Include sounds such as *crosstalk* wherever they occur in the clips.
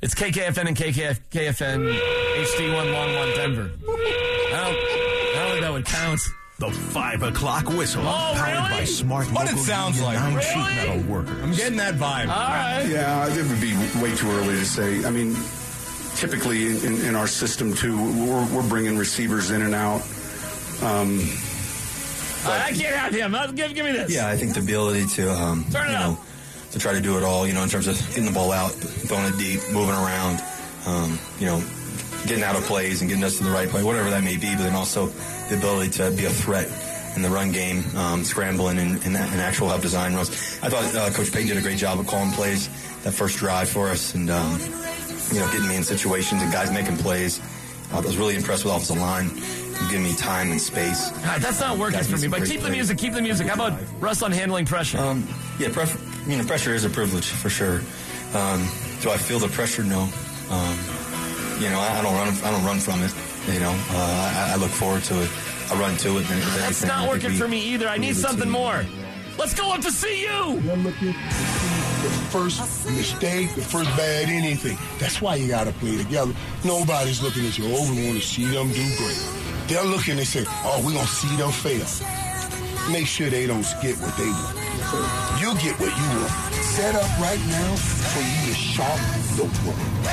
It's KKFN and KKF, KFN HD1 Long One Denver. I don't, I don't think that would count. The five o'clock whistle, Oh, powered really? by Smart What it Local sounds Union like. Nine Really? sheet metal workers. I'm getting that vibe. All right. Yeah, it would be way too early to say. I mean, typically in, in our system too, we're, we're bringing receivers in and out. Um, I can't have him. Uh, Give, give me this. Yeah, I think the ability to, um, Turn it you up. To try to do it all, you know, in terms of getting the ball out, throwing it deep, moving around, um, you know, getting out of plays and getting us to the right play, whatever that may be, but then also the ability to be a threat in the run game, um, scrambling and, and, and actual help design runs. I thought uh, Coach Payton did a great job of calling plays that first drive for us and, um, you know, getting me in situations and guys making plays. I was really impressed with offensive line, giving me time and space. That's not working for me, but keep the music, keep the music. How about Russ on handling pressure? Um, yeah, pref- you know, pressure is a privilege for sure. Um, do I feel the pressure? No. Um, you know, I, I don't run. I don't run from it. You know, uh, I, I look forward to it. I run to it. And that's not working we- for me either. I need something team- more. Let's go up to see you. They're looking to see the first mistake, the first bad anything. That's why you gotta play together. Nobody's looking at you. Oh, we want to see them do great. They're looking. They say, "Oh, we gonna see them fail." Make sure they don't get what they want. You get what you want. Set up right now for you to shock the world.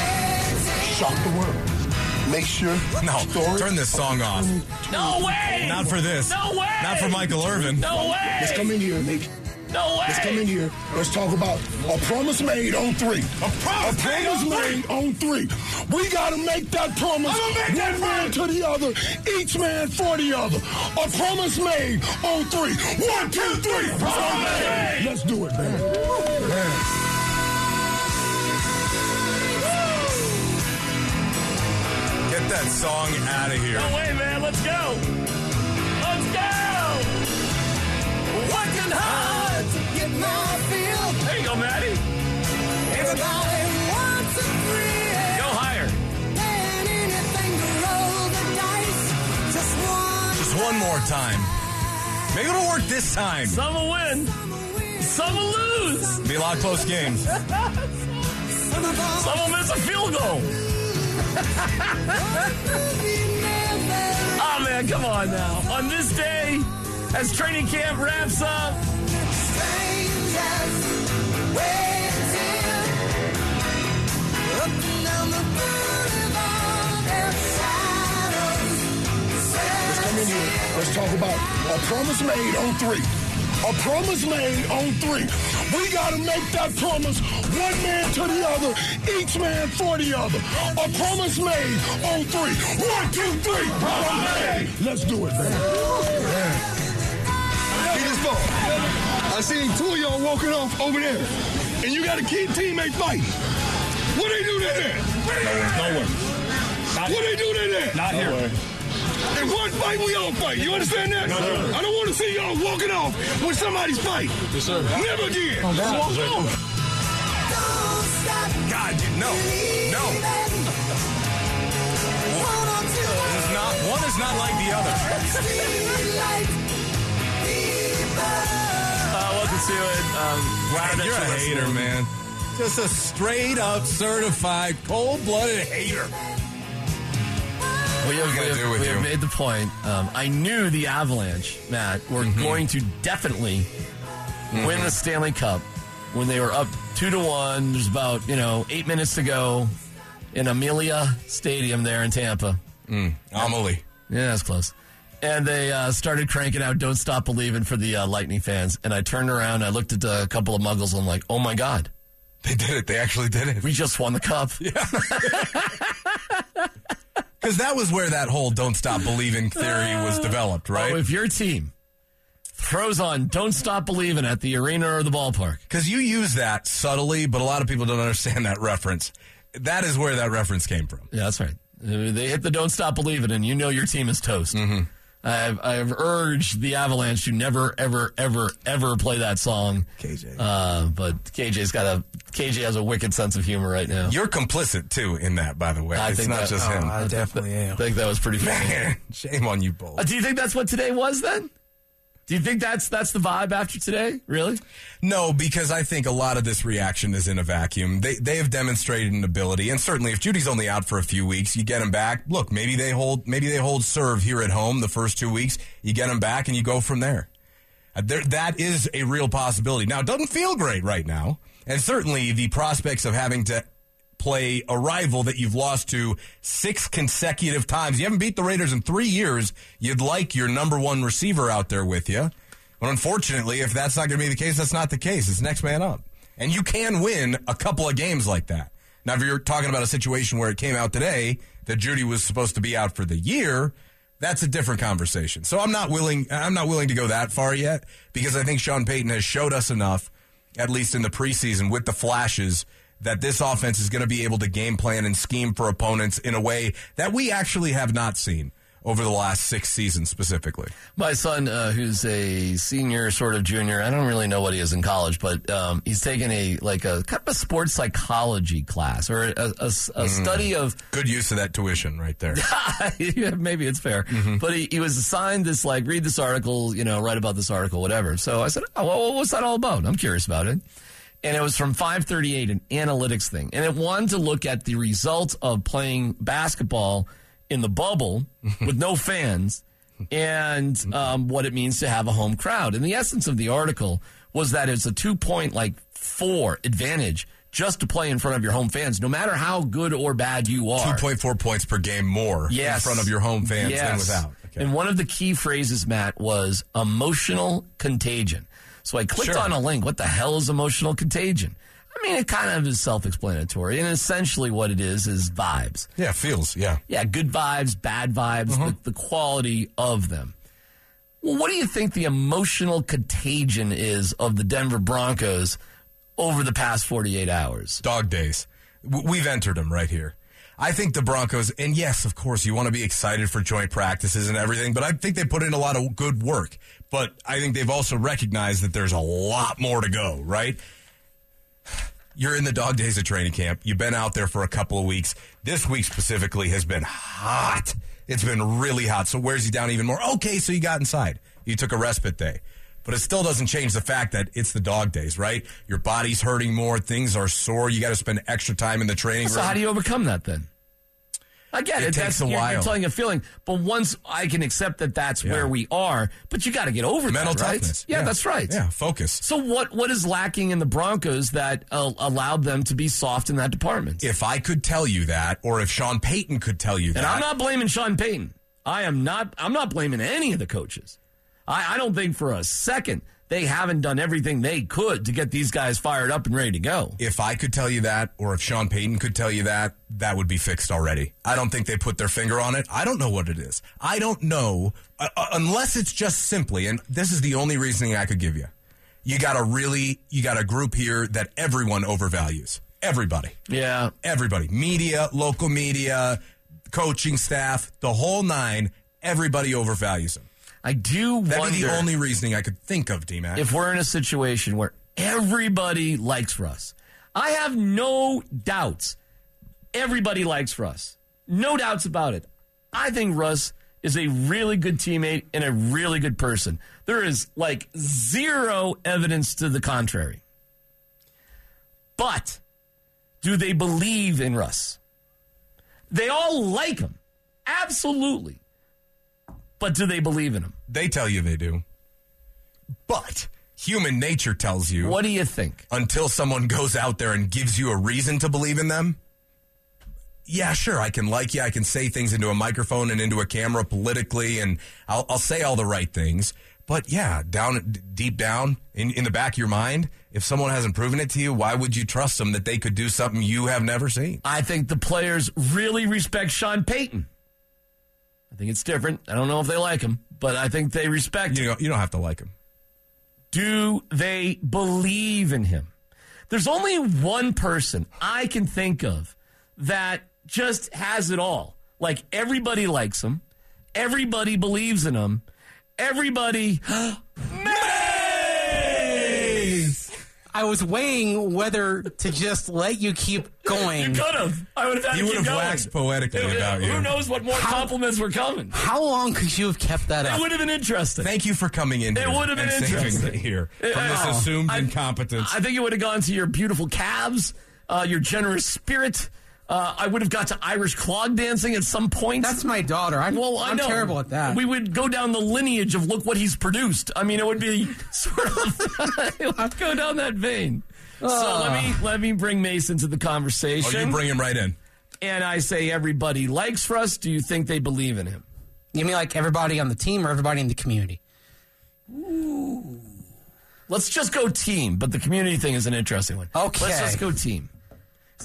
Shock the world. Make sure. No, story- turn this song off. No way. Not for this. No way. Not for Michael Irvin. No way. Let's come in here and make. No way. Let's come in here. Let's talk about a promise made on three. A promise made on made on three. We gotta make that promise. I'ma make that one man to the other, each man for the other. A promise made on three. One, two, three. Promise made. Let's do it, man. Man. Get that song out of here. No way, man. Let's go. Let's go. Working hard to get my fill. There you go, Maddie. Everybody wants a thrill. Go higher. And anything to roll the dice. Just one. Just one more time. Maybe it'll work this time. Some will win. Some will lose. Be a lot of close games. Some of us Some will miss a field goal. will. *laughs* Oh man, come on now. On this day, as training camp wraps up, Let's come in here. Let's talk about a promise made on three. A promise made on three. We gotta make that promise one man to the other, each man for the other. A promise made on three. One, two, three. Promise made. Let's do it, man. Ball. I seen two of y'all walking off over there, and you got a kid teammate fighting. What do they do there? Nowhere. What are they do there? Not here. In one fight, we all fight. You understand that? No, sir. I don't want to see y'all walking off with somebody's fighting. Yes, sir. Never again. Oh, don't stop God, you- no. No. One or two This is not, one is not like the other. *laughs* streetlight people. welcome to it. Um, glad that You're a listening. hater, man. Just a straight up certified cold blooded hater. We have, we we have- do with we have you? made the point. Um, I knew the Avalanche, Matt, were Mm-hmm. going to definitely win the Stanley Cup when they were up two to one. There's about you know eight minutes to go in Amalie Stadium there in Tampa. Amalie. Yeah, that's close. And they uh, started cranking out "Don't Stop Believing" for the uh, Lightning fans. And I turned around, I looked at a couple of muggles, and I'm like, "Oh my god, They did it. They actually did it. we just won the cup!" *laughs* Because that was where that whole don't stop believing theory was developed, right? Oh, if your team throws on "Don't Stop Believing" at the arena or the ballpark, Because you use that subtly, but a lot of people don't understand that reference. That is where that reference came from. Yeah, that's right. They hit the "Don't Stop Believing," and you know your team is toast. Mm-hmm. I've, I've urged the Avalanche to never, ever, ever, ever play that song. KJ. uh, but KJ's got a KJ has a wicked sense of humor right now. You're complicit too in that, by the way. I it's think not that- just oh, him. I definitely I am. I think that was pretty funny. Man, *laughs* shame on you both. Uh, do you think that's what today was then? Do you think that's that's the vibe after today? Really? No, because I think a lot of this reaction is in a vacuum. They they have demonstrated an ability, and certainly if Jeudy's only out for a few weeks, you get him back. Look, maybe they hold maybe they hold serve here at home the first two weeks. You get him back, and you go from there. Uh, there that is a real possibility. Now, it doesn't feel great right now, and certainly the prospects of having to play a rival that you've lost to six consecutive times. You haven't beat the Raiders in three years. You'd like your number one receiver out there with you. But unfortunately, if that's not going to be the case, that's not the case. It's next man up. And you can win a couple of games like that. Now, if you're talking about a situation where it came out today that Jeudy was supposed to be out for the year, that's a different conversation. So I'm not willing. I'm not willing to go that far yet because I think Sean Payton has showed us enough, at least in the preseason, with the flashes, that this offense is going to be able to game plan and scheme for opponents in a way that we actually have not seen over the last six seasons specifically. My son, uh, who's a senior, sort of junior, I don't really know what he is in college, but um, he's taking a like a kind of a sports psychology class or a, a- a Mm. study of Good use of that tuition right there. *laughs* yeah, maybe it's fair. Mm-hmm. But he, he was assigned this, like, read this article, you know, write about this article, whatever. So I said, oh, well, what's that all about? I'm curious about it. And it was from 538, an analytics thing. And it wanted to look at the results of playing basketball in the bubble *laughs* with no fans and um, what it means to have a home crowd. And the essence of the article was that it's a two point, like, four advantage just to play in front of your home fans, no matter how good or bad you are. 2.4 points per game more Yes. in front of your home fans than without. Okay. And one of the key phrases, Matt, was emotional contagion. So I clicked Sure. on a link. What the hell is emotional contagion? I mean, it kind of is self explanatory. And essentially, what it is is vibes. yeah, feels, yeah. Yeah, good vibes, bad vibes, Mm-hmm. the, the quality of them. Well, what do you think the emotional contagion is of the Denver Broncos over the past 48 hours? Dog days. We've entered them right here. I think the Broncos, and yes, of course, you want to be excited for joint practices and everything, but I think they put in a lot of good work. But I think they've also recognized that there's a lot more to go, right? You're in the dog days of training camp. You've been out there for a couple of weeks. This week specifically has been hot. It's been really hot. So wears you down even more. Okay, so you got inside. You took a respite day. But it still doesn't change the fact that it's the dog days, right? Your body's hurting more. Things are sore. You got to spend extra time in the training room. So room. how do you overcome that then? I get It it. takes that's, a you're, while. You're telling a feeling, but once I can accept that that's Yeah. where we are, but you got to get over Mental that, right? toughness. Yeah, that's right. Yeah, focus. So what what is lacking in the Broncos that uh, allowed them to be soft in that department? If I could tell you that, or if Sean Payton could tell you that, and I'm not blaming Sean Payton. I am not. I'm not blaming any of the coaches. I, I don't think for a second they haven't done everything they could to get these guys fired up and ready to go. if I could tell you that, or if Sean Payton could tell you that, that would be fixed already. I don't think they put their finger on it. I don't know what it is. I don't know, uh, uh, unless it's just simply, and this is the only reasoning I could give you. You got a really, you got a group here that everyone overvalues. Everybody. Yeah, Everybody. Media, local media, coaching staff, the whole nine, everybody overvalues them. I do That'd wonder be the only reasoning I could think of, D-Mac. if we're in a situation where everybody likes Russ. I have no doubts. Everybody likes Russ. No doubts about it. I think Russ is a really good teammate and a really good person. There is like zero evidence to the contrary. But do they believe in Russ? They all like him. Absolutely. But do they believe in him? They tell you they do. But human nature tells you What do you think? until someone goes out there and gives you a reason to believe in them. Yeah, sure, I can like you. I can say things into a microphone and into a camera politically, and I'll, I'll say all the right things. But yeah, down d- deep down in, in the back of your mind, if someone hasn't proven it to you, why would you trust them that they could do something you have never seen? I think the players really respect Sean Payton. I think it's different. I don't know if they like him, but I think they respect. You know, you don't have to like him. Do they believe in him? There's only one person I can think of that just has it all. Like everybody likes him, everybody believes in him, everybody. *gasps* *gasps* I was weighing whether to just let you keep *laughs* going. You could have. I would have had He to would have going. waxed poetically It- about Who you. knows what more compliments were coming? How long could you have kept that It up? It would have been interesting. Thank you for coming in It here would have been interesting. here from It- this assumed I- incompetence. I think it would have gone to your beautiful calves, uh, your generous spirit. Uh, I would have got to Irish clog dancing at some point. That's my daughter. I'm, well, I I'm know. terrible at that. We would go down the lineage of look what he's produced. I mean, it would be *laughs* sort of *laughs* it would go down that vein. So let me let me bring Mason to the oh, conversation. you bring him right in. and I say everybody likes for us. Do you think they believe in him? you mean like everybody on the team or everybody in the community? Let's just go team, but the community thing is an interesting one. Okay. Let's just go team.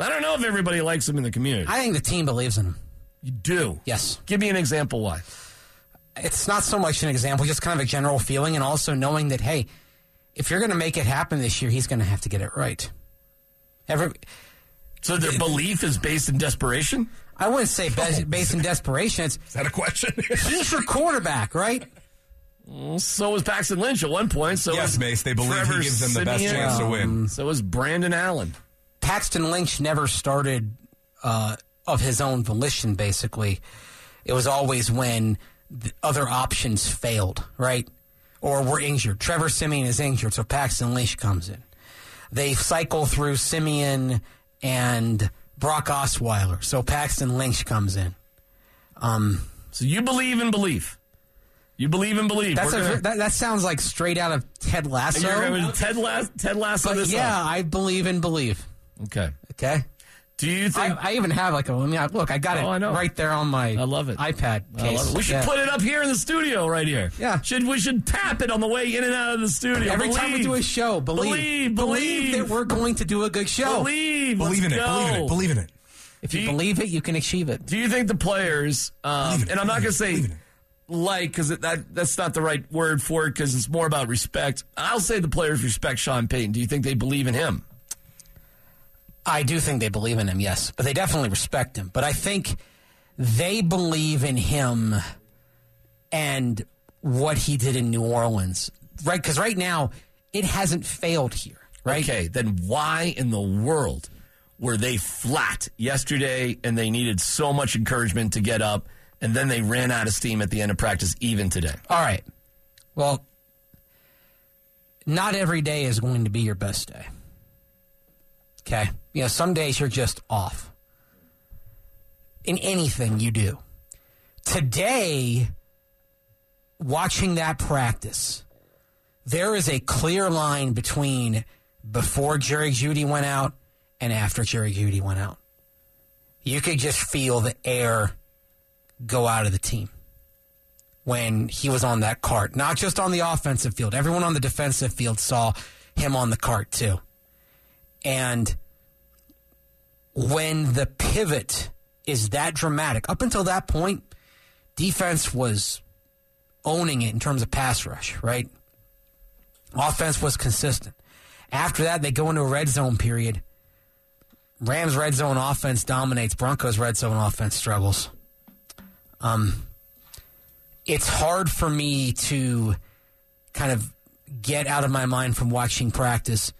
'Cause I don't know if everybody likes him in the community. I think the team believes in him. you do. Yes. Give me an example why. It's not so much an example, just kind of a general feeling, and also knowing that, hey, if you're going to make it happen this year, he's going to have to get it right. Every, So their belief is based in desperation? I wouldn't say based, oh. based in desperation. It's Is that a question? *laughs* he's your quarterback, right? So was Paxton Lynch at one point. So yes, Mace. They believe Trevor he gives them the best chance to win. Um, so was Brandon Allen. Paxton Lynch never started uh, of his own volition, basically. It was always when the other options failed, right? Or were injured. Trevor Siemian is injured, so Paxton Lynch comes in. They cycle through Siemian and Brock Osweiler, so Paxton Lynch comes in. Um, So you believe in belief. You believe in belief. that's a, gonna- that, that sounds like straight out of Ted Lasso. Ted, Lass, Ted Lasso yeah. I believe in belief. Okay. Okay. Do you think... I even have like a. I mean, I- look, I got it Oh, I know. right there on my. I love it. iPad I case. love it. We should Yeah. put it up here in the studio right here. Yeah. Should we should tap it on the way in and out of the studio. Every time we Believe. do a show, believe, Believe, believe. that we're going to do a good show. Believe. Believe in Let's it. go. Believe in it. Believe in it. If you Do you- believe it, you can achieve it. Do you think the players, um, Believe it, and I'm not going to believe say in it. like because that that's not the right word for it because it's more about respect. I'll say the players respect Sean Payton. Do you think they believe in him? I do think they believe in him, yes, but they definitely respect him. But I think they believe in him and what he did in New Orleans, right? Because right now it hasn't failed here, right? Okay, then why in the world were they flat yesterday and they needed so much encouragement to get up and then they ran out of steam at the end of practice even today? All right. Well, not every day is going to be your best day. Okay? You know, some days you're just off in anything you do. Today, watching that practice, there is a clear line between before Jerry Jeudy went out and after Jerry Jeudy went out. You could just feel the air go out of the team when he was on that cart. Not just on the offensive field. Everyone on the defensive field saw him on the cart too. And when the pivot is that dramatic, up until that point, defense was owning it in terms of pass rush, right? Offense was consistent. After that, they go into a red zone period. Rams red zone offense dominates. Broncos red zone offense struggles. Um, it's hard for me to kind of get out of my mind from watching practice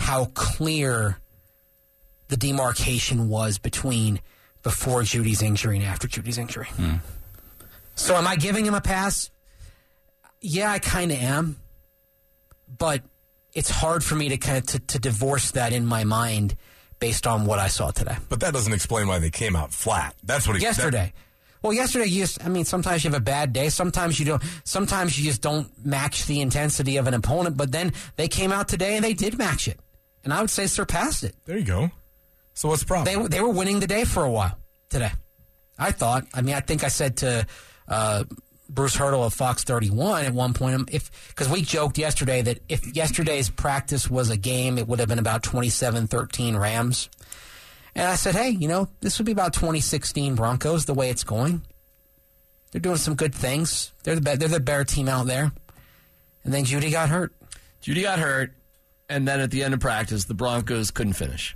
how clear the demarcation was between before Jeudy's injury and after Jeudy's injury. Hmm. So, am I giving him a pass? Yeah, I kind of am, but it's hard for me to kind of to, to divorce that in my mind based on what I saw today. But that doesn't explain why they came out flat. That's what he yesterday. Well, yesterday you just I mean sometimes you have a bad day, sometimes you don't sometimes you just don't match the intensity of an opponent, but then they came out today and they did match it. And I would say surpassed it. There you go. So what's the problem? They they were winning the day for a while today. I thought. I mean, I think I said to uh, Bruce Haertl of Fox 31 at one point, um, if because we joked yesterday that if yesterday's practice was a game, it would have been about 27-13 Rams. And I said, hey, you know, this would be about 2016 Broncos the way it's going. They're doing some good things. They're the be- they're the better team out there. And then Jeudy got hurt. Jeudy got hurt, and then at the end of practice, the Broncos couldn't finish,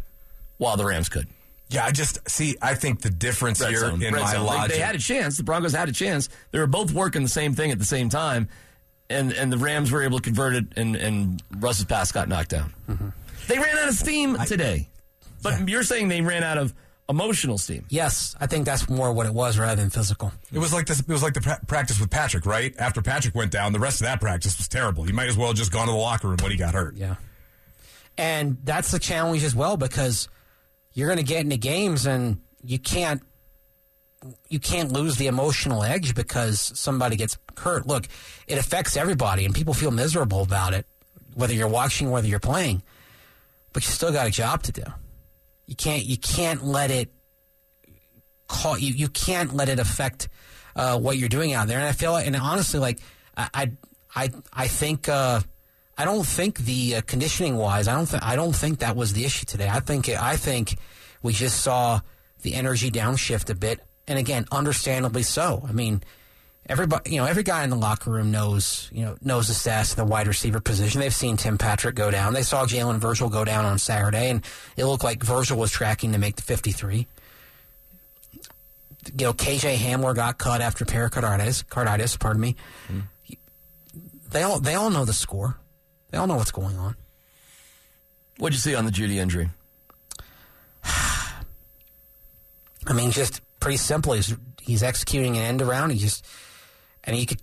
while the Rams could. Yeah, I just see. I think the difference Red here zone, in red my zone. They- logic. They, had a chance. The Broncos had a chance. They were both working the same thing at the same time, and and the Rams were able to convert it, and and Russ's pass got knocked down. Mm-hmm. They ran out of steam today. But you're saying they ran out of emotional steam. Yes, I think that's more what it was rather than physical. It was like this. It was like the pra- practice with Patrick, right? After Patrick went down, the rest of that practice was terrible. He might as well have just gone to the locker room when he got hurt. Yeah. And that's the challenge as well because you're going to get into games and you can't you can't lose the emotional edge because somebody gets hurt. Look, it affects everybody and people feel miserable about it whether you're watching whether you're playing. But you still got a job to do. You can't you can't let it call you you can't let it affect uh, what you're doing out there. And I feel and honestly like I I I, think uh, I don't think the uh, conditioning wise I don't th- I don't think that was the issue today. I think I think we just saw the energy downshift a bit, and again, understandably so. I mean. Everybody, you know, every guy in the locker room knows, you know, knows the status of the wide receiver position. They've seen Tim Patrick go down. They saw Jalen Virgil go down on Saturday, and it looked like Virgil was tracking to make the 53 you know, KJ Hamler got cut after pericarditis. Carditis, pardon me. They all they all know the score. They all know what's going on. What'd you see on the Jeudy injury? *sighs* I mean, just pretty simple. He's he's executing an end around. He just and you could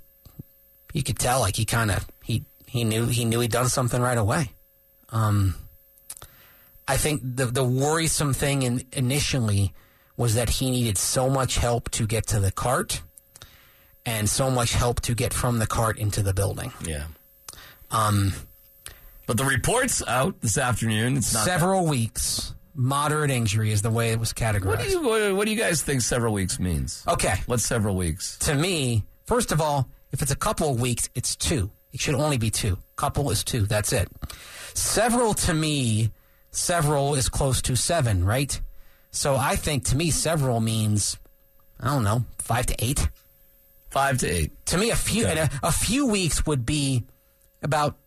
you could tell like he kind of he he knew he knew he'd done something right away. Um, I think the the worrisome thing in, initially was that he needed so much help to get to the cart and so much help to get from the cart into the building. Yeah. Um, But the report's out this afternoon. It's not several weeks, moderate injury is the way it was categorized. What do you what, do you guys think several weeks means? Okay. What's several weeks? to me, first of all, if it's a couple of weeks, it's two. It should only be two. Couple is two. That's it. Several to me, several is close to seven, right? So I think to me, several means, I don't know, five to eight. Five to eight. To me, a few and a, a few weeks would be about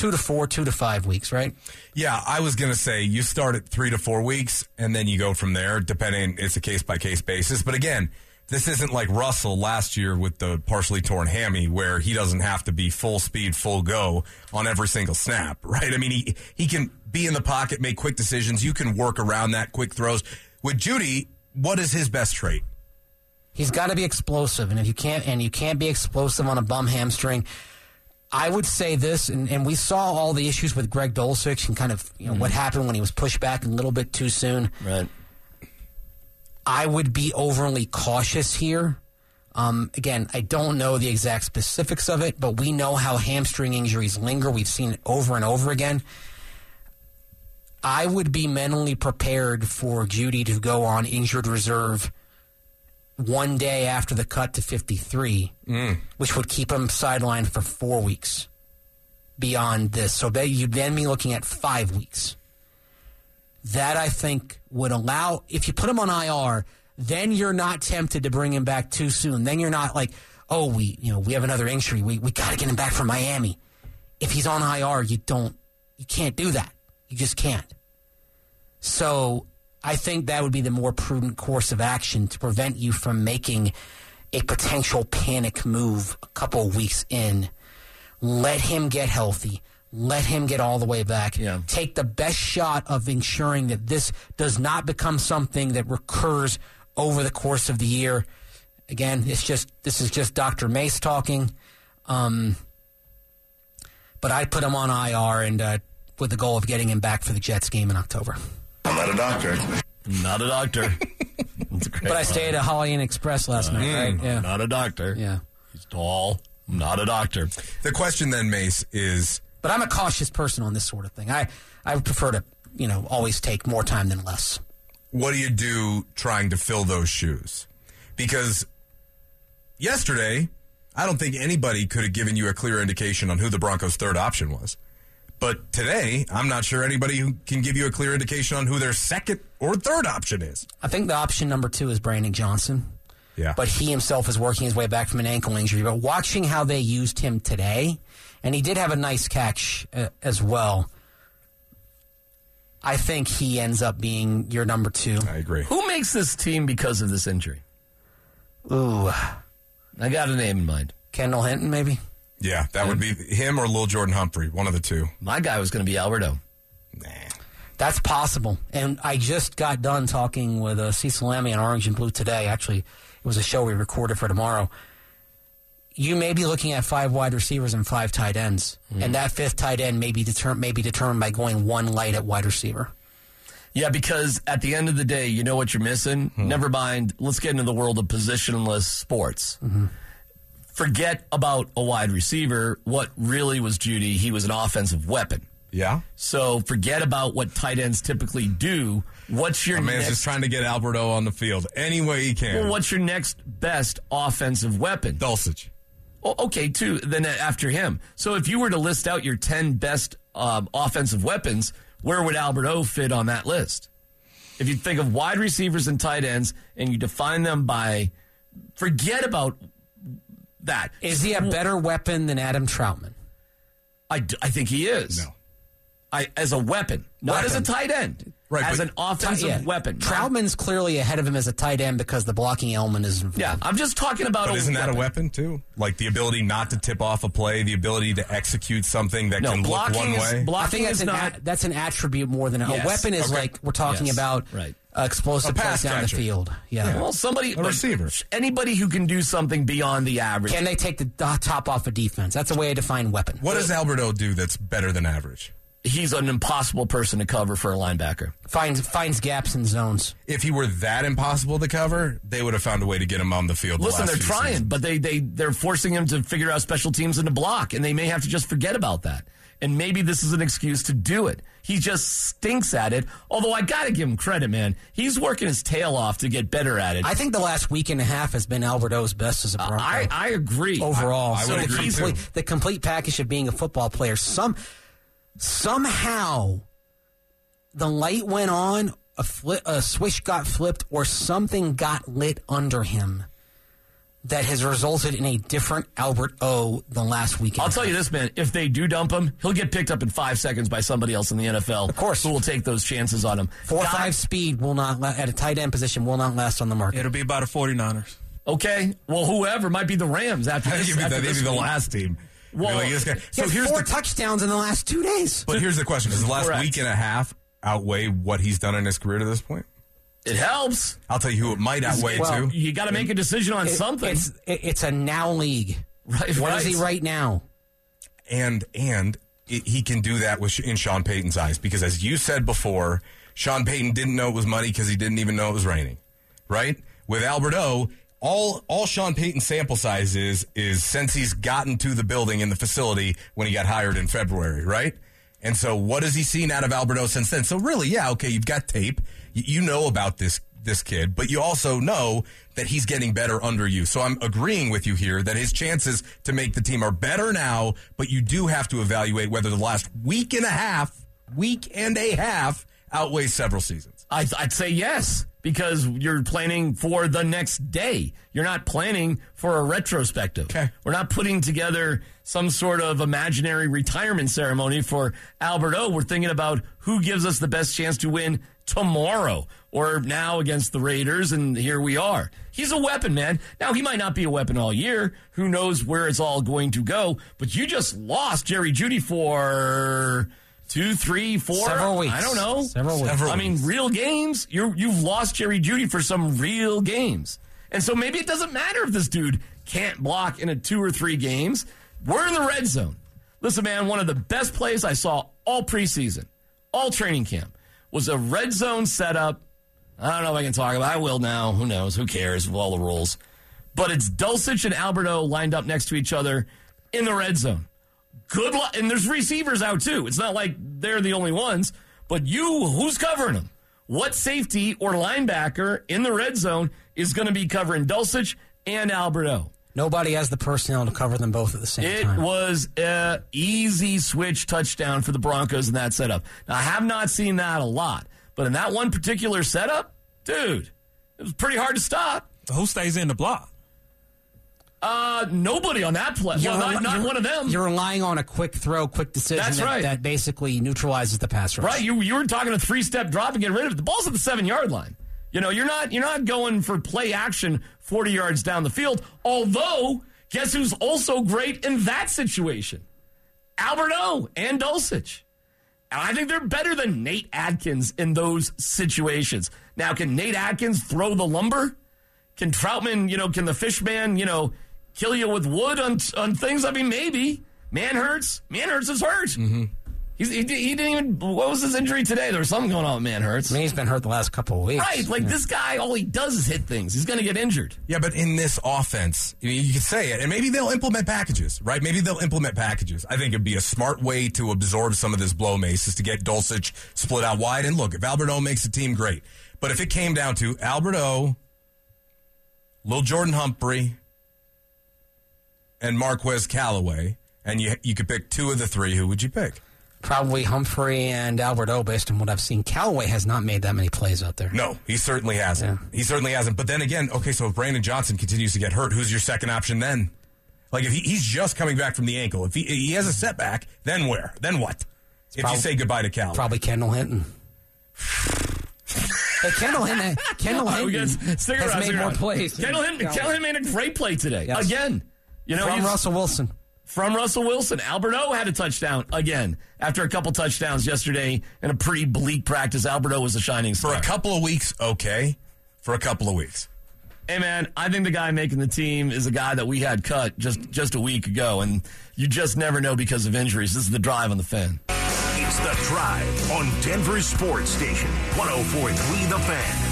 two to four, two to five weeks, right? Yeah, I was going to say you start at three to four weeks and then you go from there, depending, it's a case by case basis. But again, this isn't like Russell last year with the partially torn hammy where he doesn't have to be full speed, full go on every single snap, *laughs* right? I mean, he, he can be in the pocket, make quick decisions. You can work around that, quick throws. With Jeudy, what is his best trait? He's got to be explosive, and if you can't, and you can't be explosive on a bum hamstring. I would say this, and, and we saw all the issues with Greg Dulcich and kind of you know what happened when he was pushed back a little bit too soon. Right. I would be overly cautious here. Um, again, I don't know the exact specifics of it, but we know how hamstring injuries linger. We've seen it over and over again. I would be mentally prepared for Jeudy to go on injured reserve one day after the cut to 53, mm. which would keep him sidelined for four weeks beyond this. So you'd then be looking at five weeks. That I think would allow, if you put him on IR, then you're not tempted to bring him back too soon. Then you're not like, oh, we, you know, we have another injury. We, we got to get him back from Miami. If he's on IR, you don't, you can't do that. You just can't. So I think that would be the more prudent course of action to prevent you from making a potential panic move a couple weeks in. Let him get healthy. Let him get all the way back. Yeah. Take the best shot of ensuring that this does not become something that recurs over the course of the year. Again, it's just this is just Dr. Mace talking. Um, but I'd put him on IR and uh, with the goal of getting him back for the Jets game in October. I'm not a doctor. Not a doctor. *laughs* That's a great But I line. stayed at Holiday Inn Express last night, mm, right? Yeah. Not a doctor. Yeah. He's tall. Not a doctor. The question then, Mace, is But I'm a cautious person on this sort of thing. I, I prefer to, you know, always take more time than less. what do you do trying to fill those shoes? Because yesterday, I don't think anybody could have given you a clear indication on who the Broncos' third option was. But today, I'm not sure anybody who can give you a clear indication on who their second or third option is. I think the option number two is Brandon Johnson. Yeah. But he himself is working his way back from an ankle injury. But watching how they used him today, and he did have a nice catch uh, as well. I think he ends up being your number two. I agree. Who makes this team because of this injury? Ooh, I got a name in mind. Kendall Hinton, maybe. Yeah, that would be him or Lil Jordan Humphrey, one of the two. My guy was going to be Albert O. Nah. That's possible. And I just got done talking with uh, Cecil Lammey on Orange and Blue today. Actually, it was a show we recorded for tomorrow. You may be looking at five wide receivers and five tight ends, mm-hmm. and that fifth tight end may be, deter- may be determined by going one light at wide receiver. Yeah, because at the end of the day, you know what you're missing. Hmm. Never mind. Let's get into the world of positionless sports. Mm-hmm. Forget about a wide receiver. What really was Jeudy? He was an offensive weapon. Yeah. So forget about what tight ends typically do. What's your My man's next, just trying to get Albert O on the field any way he can. well, what's your next best offensive weapon? Dulcich. Oh, okay, two. Then after him. So if you were to list out your ten best um, offensive weapons, where would Albert O fit on that list? If you think of wide receivers and tight ends, and you define them by, forget about that. Is he a better weapon than Adam Trautman? I, d- I think he is. No. I as a weapon, not as a tight end. Right, As an offensive Yeah. weapon. Trautman's clearly ahead of him as a tight end because the blocking element is involved. Yeah, I'm just talking about. But a isn't that a weapon too? Like the ability not to tip off a play, the ability to execute something that No, can look one is way. I blocking think that's is an not. a, that's an attribute more than a, Yes. a weapon is Okay. like we're talking Yes. about Right. Explosive A pass plays down the catcher. field. Yeah. well, somebody, but receiver. anybody who can do something beyond the average. Can they take the top off a defense? That's a way to define weapon. what does Albert O do that's better than average? he's an impossible person to cover for a linebacker. Finds finds gaps in zones. If he were that impossible to cover, they would have found a way to get him on the field. the Listen, last they're few trying, seasons. but they they they're forcing him to figure out special teams and to block, and they may have to just forget about that. And maybe this is an excuse to do it. He just stinks at it. Although I got to give him credit, man. He's working his tail off to get better at it. I think the last week and a half has been Albert O's best as a Bronco. I, I agree. overall. I- I so the, agree, complete, too. the complete package of being a football player. Some somehow the light went on, a, fli- a switch got flipped, or something got lit under him that has resulted in a different Albert O than last weekend. I'll tell you this, man. If they do dump him, he'll get picked up in five seconds by somebody else in the NFL. Of course. who will take those chances on him. Four Guy- five speed will not la- at a tight end position will not last on the market. It'll be about a 49ers. Okay, well, whoever might be the Rams after *laughs* I this. think it'd be after the, this they'd the last team. Well, like, this guy- He So has here's four the touchdowns in the last two days. but here's the question: Does the last Correct. week and a half outweigh what he's done in his career to this point? It helps. I'll tell you who it might outweigh Well, too. You got to make a decision on It- something. It's, it's a now league. *laughs* Right, What is right. he right now? and and it, he can do that with in Sean Payton's eyes because as you said before, Sean Payton didn't know it was muddy because he didn't even know it was raining, right? With Albert O, all all Sean Payton's sample size is is since he's gotten to the building in the facility when he got hired in February, right? And so, what has he seen out of Albert O since then? So, really, yeah, okay, you've got tape, you, know about this this kid, but you also know that he's getting better under you. So, I'm agreeing with you here that his chances to make the team are better now, but you do have to evaluate whether the last week and a half, week and a half, outweighs several seasons. I, I'd say yes because you're planning for the next day. You're not planning for a retrospective. Okay. We're not putting together some sort of imaginary retirement ceremony for Albert O. We're thinking about who gives us the best chance to win tomorrow or now against the Raiders, and here we are. He's a weapon, man. Now, he might not be a weapon all year. Who knows where it's all going to go? But you just lost Jerry Jeudy for two, three, four. Several weeks. I don't know. Several weeks. Several I mean, real games. You you've lost Jerry Jeudy for some real games, and so maybe it doesn't matter if this dude can't block in a two or three games. We're in the red zone. Listen, man, one of the best plays I saw all preseason, all training camp, was a red zone setup. I don't know if I can talk about. it. I will now. Who knows? Who cares? With all the rules, but it's Dulcich and Albert O lined up next to each other in the red zone. Good luck. And there's receivers out too. It's not like they're the only ones, but you, who's covering them? What safety or linebacker in the red zone is going to be covering Dulcich and Albert O? Nobody has the personnel to cover them both at the same It time. It was a easy switch touchdown for the Broncos in that setup. Now, I have not seen that a lot, but in that one particular setup, dude, it was pretty hard to stop. Who stays in the block? Uh, nobody on that play. Well, not, not one of them. You're relying on a quick throw, quick decision That's that, right. that basically neutralizes the pass rush. Right, you you were talking a three step drop and get rid of it. The ball's at the seven yard line. You know, you're not you're not going for play action forty yards down the field. Although, guess who's also great in that situation? Albert O and Dulcich. And I think they're better than Nate Adkins in those situations. Now, can Nate Adkins throw the lumber? Can Trautman, you know, can the fish man, you know, kill you with wood on on things? I mean, maybe. Manhertz. Man hurts is hurt. Mm-hmm. He's, he, he didn't even. What was his injury today? There was something going on with Manhertz. I mean, he's been hurt the last couple of weeks. Right, like this guy, all he does is hit things. He's going to get injured. Yeah, but in this offense, I you can say it, and maybe they'll implement packages, right? Maybe they'll implement packages. I think it'd be a smart way to absorb some of this blow mace is to get Dulcich split out wide. And look, if Albert O makes the team, great. But if it came down to Albert O, Lil Jordan Humphrey, and Marquez Callaway, and you you could pick two of the three, who would you pick? Probably Humphrey and Albert O, based on what I've seen. Callaway has not made that many plays out there. No, he certainly hasn't. He certainly hasn't. But then again, okay, so if Brandon Johnson continues to get hurt, who's your second option then? Like if he, he's just coming back from the ankle, if he, he has a setback, then where? Then what? if prob- you say goodbye to Cal, Probably Kendall Hinton. *sighs* hey, Kendall Hinton, *laughs* Kendall Oh, Hinton has around, made stick more around. plays. Kendall Hinton, Kendall Hinton made a great play today. Yes. Again. You know, From Russell Wilson. From Russell Wilson. Albert O had a touchdown again after a couple touchdowns yesterday in a pretty bleak practice. Albert O was a shining star. for a couple of weeks, okay. For a couple of weeks. Hey man, I think the guy making the team is a guy that we had cut just just a week ago, and you just never know because of injuries. This is the drive on the fan. It's the drive on Denver Sports Station 1043 The Fan.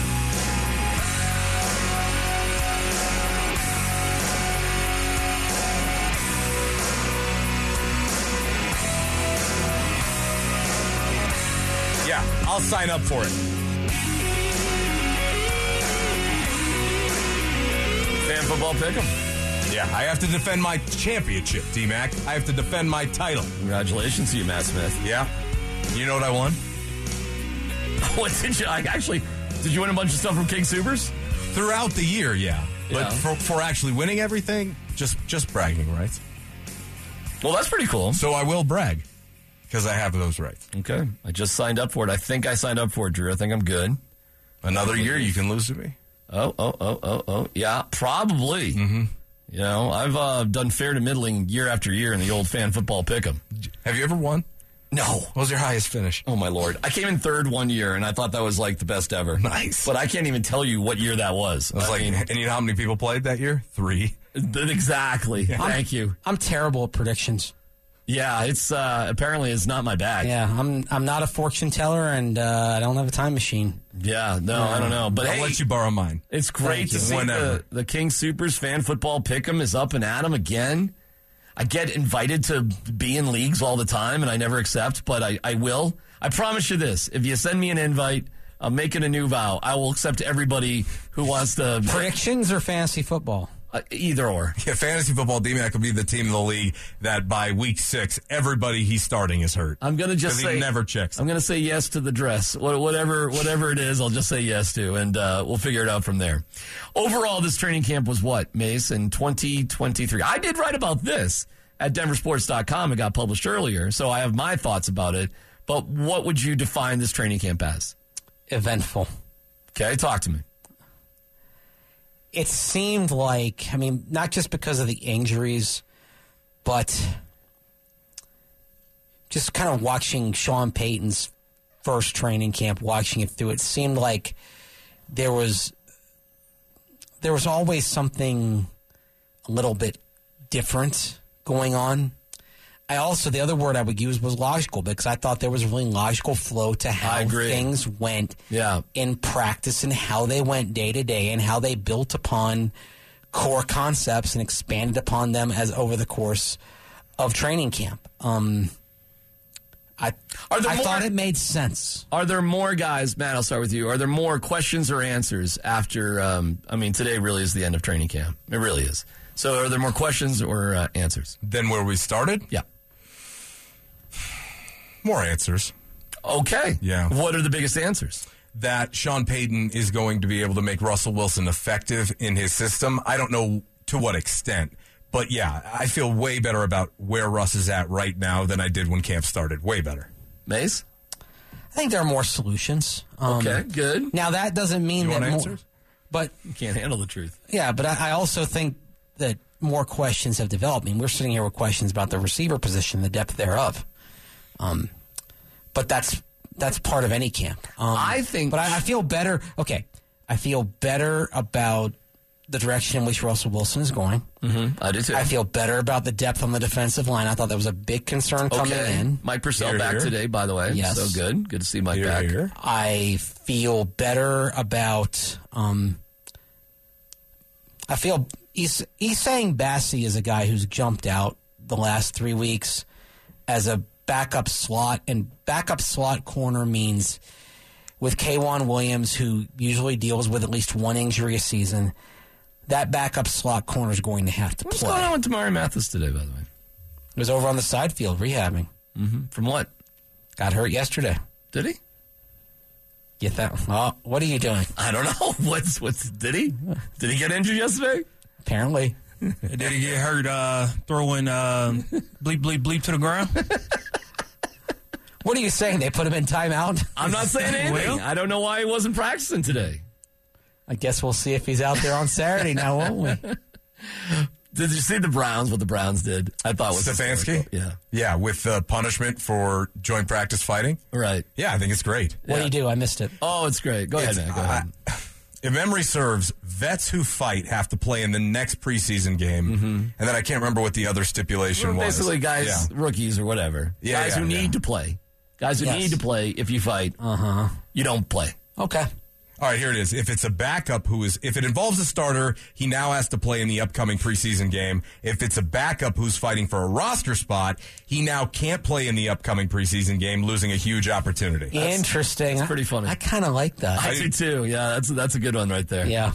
I'll sign up for it. Fan football pick'em. Yeah, I have to defend my championship, D Mac. I have to defend my title. Congratulations to you, Matt Smith. Yeah. You know what I won? *laughs* what did you? I actually did you win a bunch of stuff from King Supers? Throughout the year, yeah. But Yeah. for, for actually winning everything, just just bragging rights. Well, that's pretty cool. So I will brag because I have those rights. Okay, I just signed up for it. I think I signed up for it, Drew. I think I'm good. Another year you can lose to me. Oh, oh, oh, oh, oh. Yeah, probably. Mm-hmm. You know, I've uh, done fair to middling year after year in the old fan football pick'em. Have you ever won? No. What was your highest finish? Oh my lord! I came in third one year, and I thought that was like the best ever. Nice. but I can't even tell you what year that was. I was like, mean, and you know how many people played that year? Three. th- exactly. Thank you. I'm terrible at predictions. Yeah, it's uh, apparently it's not my bag. Yeah, I'm I'm not a fortune teller, and uh, I don't have a time machine. Yeah, no, I don't know, but I'll hey, let you borrow mine. It's great Thank to you. see Whenever. the, the King Supers fan football pick'em is up and at 'em again. I get invited to be in leagues all the time, and I never accept, but I, I will. I promise you this: if you send me an invite, I'm making a new vow. I will accept everybody who wants to. Predictions or fantasy football? Uh, either or. *laughs* Yeah, fantasy football, D-Mac will be the team in the league that by week six, everybody he's starting is hurt. I'm gonna just say he never checks. I'm gonna say yes to the dress. What- Whatever, whatever it is, I'll just say yes to, and uh, we'll figure it out from there. Overall, this training camp was what Mace in 2023. I did write about this at DenverSports.com. It got published earlier, so I have my thoughts about it. But what would you define this training camp as? Eventful. Okay, talk to me. It seemed like, I mean, not just because of the injuries, but just kind of watching Sean Payton's first training camp, watching it through, it seemed like there was there was always something a little bit different going on. I also the other word I would use was logical because I thought there was a really logical flow to how things went Yeah. in practice and how they went day to day and how they built upon core concepts and expanded upon them as over the course of training camp. Um, I Are there I more- thought it made sense. Are there more guys, Matt? I'll start with you. Are there more questions or answers after? Um, I mean, today really is the end of training camp. It really is. So, are there more questions or uh, answers? than where we started, Yeah. More answers. Okay. Yeah. What are the biggest answers? That Sean Payton is going to be able to make Russell Wilson effective in his system. I don't know to what extent, but yeah, I feel way better about where Russ is at right now than I did when camp started. Way better. Mace? I think there are more solutions. Um, Okay, good. Now that doesn't mean You that want more, answers? but You can't handle the truth. Yeah, but I, I also think that more questions have developed. I mean, we're sitting here with questions about the receiver position, the depth thereof. Um, but that's that's part of any camp. Um, I think- but I, I feel better. Okay, I feel better about the direction in which Russell Wilson is going. Mm-hmm. I do too. I feel better about the depth on the defensive line. I thought that was a big concern coming okay. in. Mike Purcell Here, back here. today, by the way. Yes. So good. Good to see Mike Here, back. here. I feel better about. Um, I feel he's he's saying Bassie is a guy who's jumped out the last three weeks as a backup slot, and backup slot corner means with K'Waun Williams, who usually deals with at least one injury a season. That backup slot corner is going to have to What's play. What's going on with Damarri Mathis today, by the way? He was over on the side field rehabbing. Mm-hmm. From what? Got hurt yesterday. Did he? Get that? Oh, what are you doing? I don't know. *laughs* What's what's did he? Did he get injured yesterday? Apparently. Did he get hurt uh, throwing uh, bleep, bleep, bleep to the ground? *laughs* What are you saying? They put him in timeout? I'm not saying *laughs* anything. Well- I don't know why he wasn't practicing today. I guess we'll see if he's out there on Saturday now, won't we? *laughs* Did you see the Browns? What the Browns did? I thought was Stefanski? historical. Yeah. Yeah, with uh, punishment for joint practice fighting. Right. Yeah, I think it's great. What do you do? I missed it. Oh, it's great. Go ahead, man. Go ahead. I- *laughs* if memory serves, vets who fight have to play in the next preseason game, and then I can't remember what the other stipulation was. Basically, guys, Yeah. rookies or whatever. Yeah, guys yeah, who yeah. need to play. Guys who Yes. need to play. If you fight, uh huh, you don't play. Okay. All right, here it is. If it's a backup who is, if it involves a starter, he now has to play in the upcoming preseason game. If it's a backup who's fighting for a roster spot, he now can't play in the upcoming preseason game, losing a huge opportunity. Interesting. That's pretty funny. I, kind of like that. I do too. Yeah, that's that's a good one right there. yeah.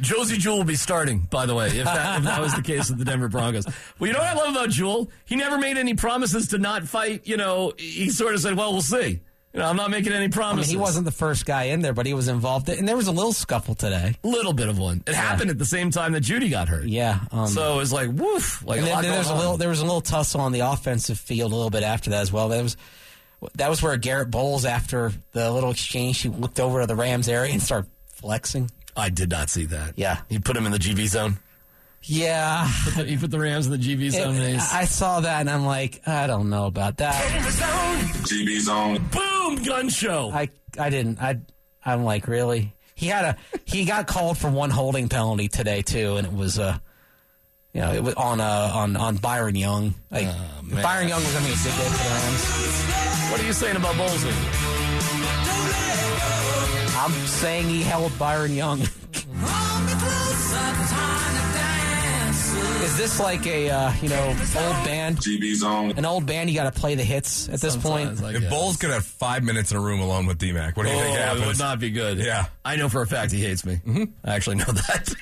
Josey Jewell will be starting, by the way, if that, if that was the case with the Denver Broncos. Well, you know what I love about Jewell? He never made any promises to not fight. You know, he sort of said, "Well, we'll see." You know, I'm not making any I mean, promises. he wasn't the first guy in there, but he was involved. And there was a little scuffle today. a little bit of one. It happened at the same time that Jeudy got hurt. Yeah. Um, So it was like, woof. Like and a then there was a little, there was a little tussle on the offensive field a little bit after that as well. That was that was where Garett Bolles, after the little exchange, he looked over to the Rams area and started flexing. I did not see that. Yeah. You put him in the GB zone. Yeah. you put the Rams in the GB zone. It- I saw that and I'm like, I don't know about that. GB Zone. Boom! Gun show. I I didn't. I I'm like really. He had a he got called for one holding penalty today too, and it was uh you know it was on uh on on Byron Young. Like man. Byron Young was having a good day for the Rams. What are you saying about Bollesy? I'm saying he held Byron Young. Is this like a uh, you know old band? GB Zone. An old band, you got to play the hits at this point. Sometimes, I If guess. Bolles could have five minutes in a room alone with D-Mac, what do you Oh, think happens? it would not be good. Yeah. I know for a fact he hates me. I actually know that.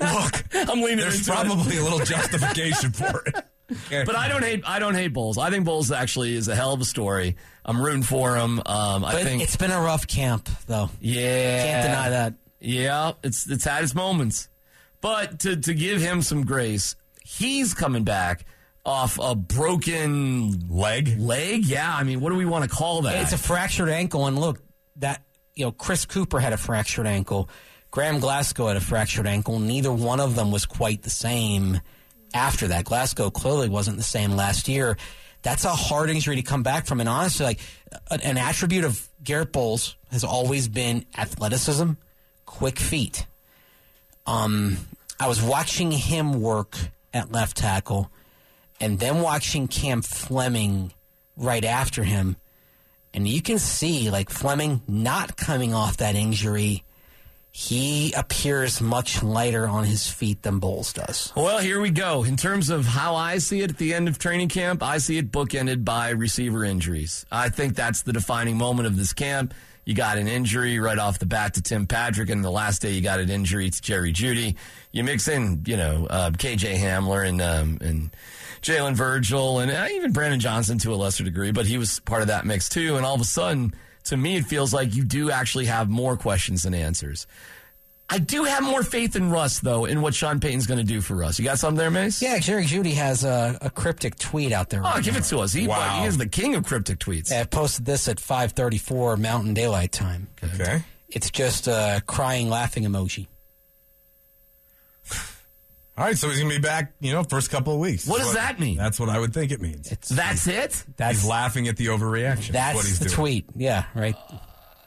*laughs* Look, I'm leaning there's into it. probably a little justification for it. *laughs* But I don't hate. I don't hate Bolles. I think Bolles actually is a hell of a story. I'm rooting for him. Um, I But think. it's been a rough camp, though. yeah, Can't deny that. Yeah, it's it's had its moments, but to to give him some grace, he's coming back off a broken Leg? leg. Yeah, I mean, what do we want to call that? It's a fractured ankle, and look, that you know, Chris Kuper had a fractured ankle. Graham Glasgow had a fractured ankle. Neither one of them was quite the same after that. Glasgow clearly wasn't the same last year. That's a hard injury to come back from. And honestly, like an, attribute of Garett Bolles has always been athleticism, quick feet. Um, I was watching him work at left tackle, and then watching Cam Fleming right after him, and you can see like Fleming not coming off that injury. He appears much lighter on his feet than Bolles does. Well, here we go. In terms of how I see it at the end of training camp, I see it bookended by receiver injuries. I think that's the defining moment of this camp. You got an injury right off the bat to Tim Patrick, and the last day you got an injury to Jerry Jeudy. You mix in, you know, uh, KJ Hamler and um, and Jalen Virgil, and uh, even Brandon Johnson to a lesser degree, but he was part of that mix too. And all of a sudden, to me, it feels like you do actually have more questions than answers. I do have more faith in Russ, though, in what Sean Payton's going to do for Russ. You got something there, Mase? Yeah, Jerry Jeudy has a, a cryptic tweet out there. Oh, Right give now. it to us. He, Wow. he is the king of cryptic tweets. I posted this at 5:34 Mountain Daylight Time. Okay. It's just a crying, laughing emoji. *laughs* All right, so he's going to be back, you know, first couple of weeks. What That's does that mean? That's what I would think it means. That's it. That's he's laughing at the overreaction. that's what he's the doing. tweet. Yeah, right.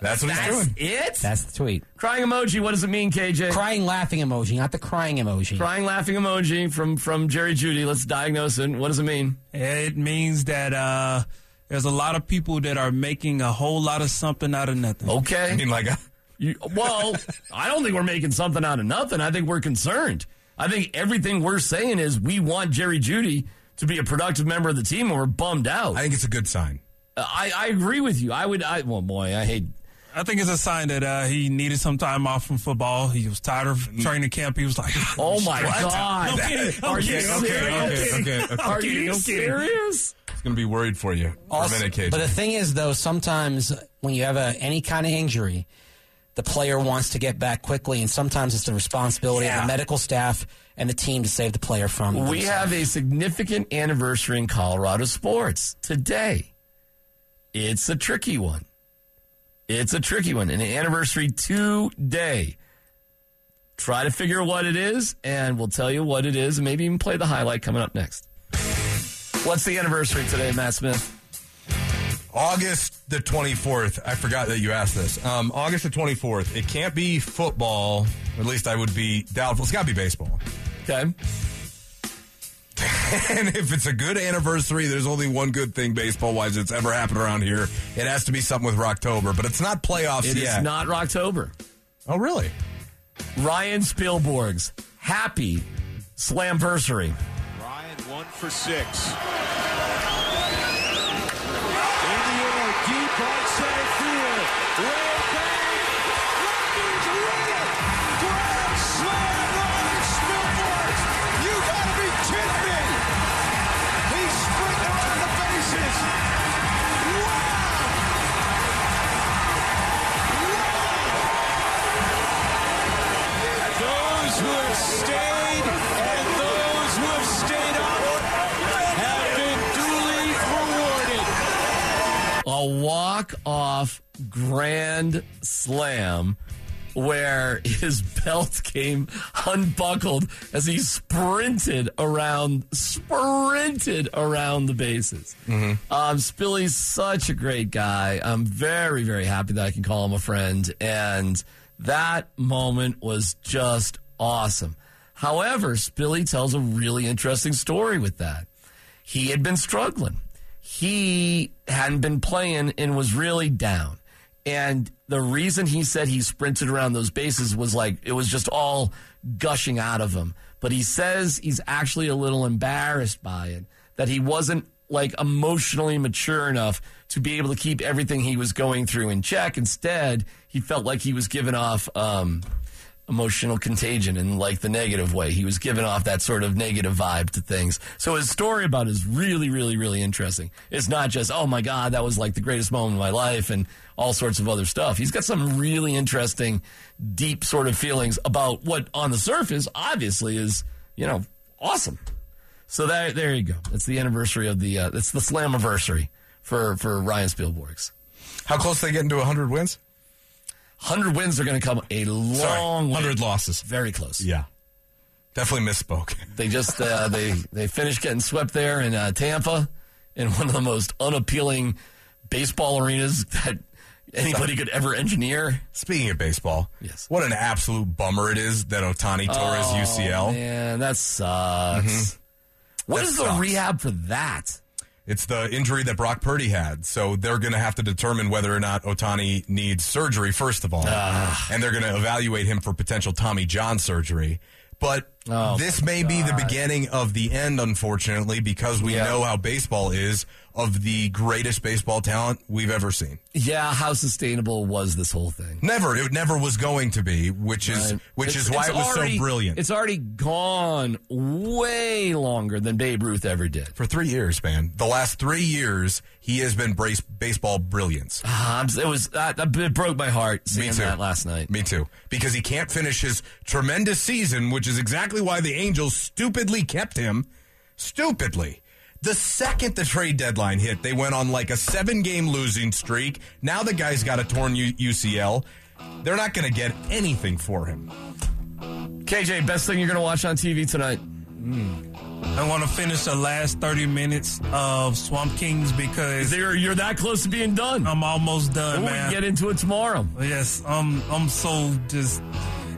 That's what he's doing. it. That's the tweet. Crying emoji. What does it mean, KJ? Crying laughing emoji, not the crying emoji. Crying laughing emoji from from Jerry Jeudy. Let's diagnose it. What does it mean? It means that uh, there's a lot of people that are making a whole lot of something out of nothing. Okay. I mean, like, You, well, *laughs* I don't think we're making something out of nothing. I think we're concerned. I think everything we're saying is we want Jerry Jeudy to be a productive member of the team, and we're bummed out. I think it's a good sign. I, I agree with you. I would. I well, boy, I hate. I think it's a sign that uh, he needed some time off from football. He was tired of training camp. He was like, *laughs* Oh my *laughs* What? God! I'm kidding. I'm *laughs* Are you kidding. I'm kidding. I'm serious? kidding. Okay, okay. Are you serious? He's going to be worried for you for a minute, KJ. But the thing is, though, sometimes when you have a, any kind of injury, the player wants to get back quickly, and sometimes it's the responsibility of the medical staff and the team to save the player from. We themselves. have a significant anniversary in Colorado sports today. It's a tricky one. It's a tricky one. An anniversary today. Try to figure what it is, and we'll tell you what it is, and maybe even play the highlight coming up next. What's the anniversary today, Matt Smith? August the 24th. I forgot that you asked this. Um, August the 24th. It can't be football. Or at least I would be doubtful. It's got to be baseball. Okay. *laughs* and if it's a good anniversary, there's only one good thing baseball wise that's ever happened around here. It has to be something with Rocktober, but it's not playoffs It is yet. not Rocktober. oh, really? Ryan Spilborghs happy slamversary. Ryan one for six. Walk off grand slam where his belt came unbuckled as he sprinted around sprinted around the bases. Um, Spilly's such a great guy. I'm very very happy that I can call him a friend, and that moment was just awesome. However, Spilly tells a really interesting story with that. He had been struggling he hadn't been playing and was really down. And the reason he said he sprinted around those bases was like it was just all gushing out of him. But he says he's actually a little embarrassed by it, that he wasn't like emotionally mature enough to be able to keep everything he was going through in check. Instead, he felt like he was giving off um, emotional contagion in like the negative way. He was giving off that sort of negative vibe to things. So his story about it is really, really, really interesting. It's not just, oh my God, that was like the greatest moment of my life and all sorts of other stuff. He's got some really interesting, deep sort of feelings about what on the surface obviously is, you know, awesome. So there, there you go. It's the anniversary of the, uh, it's the slam anniversary for, for Ryan Spilborghs. How close they getting to 100 wins? 100 wins are going to come a long Sorry, way. 100 losses. Very close. Yeah. Definitely misspoke. *laughs* They just uh, they they finished getting swept there in uh, Tampa in one of the most unappealing baseball arenas that anybody could ever engineer. Speaking of baseball, Yes. what an absolute bummer it is that Ohtani tore his UCL. Man, that sucks. What That is the rehab for that? It's the injury that Brock Purdy had. So they're going to have to determine whether or not Ohtani needs surgery, first of all. Ah. And they're going to evaluate him for potential Tommy John surgery. But Oh, this may be the beginning of the end, unfortunately, because we Yeah. know how baseball is of the greatest baseball talent we've ever seen. Yeah, how sustainable was this whole thing? Never. It never was going to be, which is Right. which It's- is why it was already- so brilliant. It's already gone way longer than Babe Ruth ever did. for three years, man. The last three years, he has been brace, baseball brilliance. Ah, I'm- it was uh, that it broke my heart seeing Me too. that last night. Me too. Because he can't finish his tremendous season, which is exactly why the Angels stupidly kept him. Stupidly. The second the trade deadline hit, they went on like a seven game losing streak. Now the guy's got a torn U- UCL. They're not going to get anything for him. KJ, best thing you're going to watch on TV tonight? Hmm. I want to finish the last 30 minutes of Swamp Kings because You're, you're that close to being done. I'm almost done, Well, we can get into it tomorrow. Yes, I'm. I'm so just.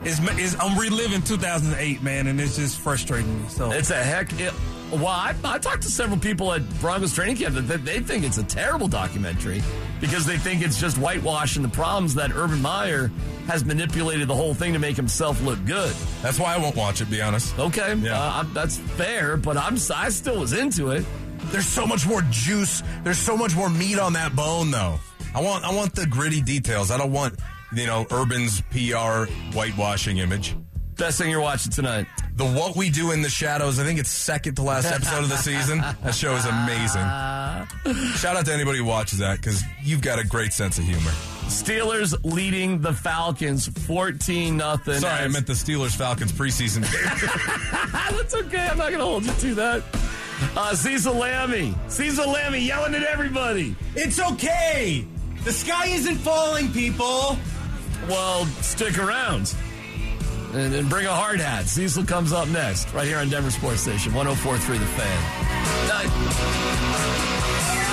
It's, it's. I'm reliving 2008, man, and it's just frustrating me. So It's a heck. It, well, I, I talked to several people at Broncos training camp that that they think it's a terrible documentary because they think it's just whitewashing the problems that Urban Meyer has manipulated the whole thing to make himself look good. That's why I won't watch it. Be honest. Okay, Yeah. uh, I'm- that's fair, but I'm I still was into it. There's so much more juice. There's so much more meat on that bone, though. I want I want the gritty details. I don't want you know Urban's PR whitewashing image. Best thing you're watching tonight. The What We Do in the Shadows. I think it's second to last episode of the season. That show is amazing. *laughs* Shout out to anybody who watches that because you've got a great sense of humor. Steelers leading the Falcons 14 nothing. Sorry, I meant the Steelers Falcons preseason game. *laughs* That's okay. I'm not going to hold you to that. Uh, Cecil Lammey. Cecil Lammey yelling at everybody. It's okay. The sky isn't falling, people. Well, stick around. And, and bring a hard hat. Cecil comes up next, right here on Denver Sports Station, 1043 The Fan. Night.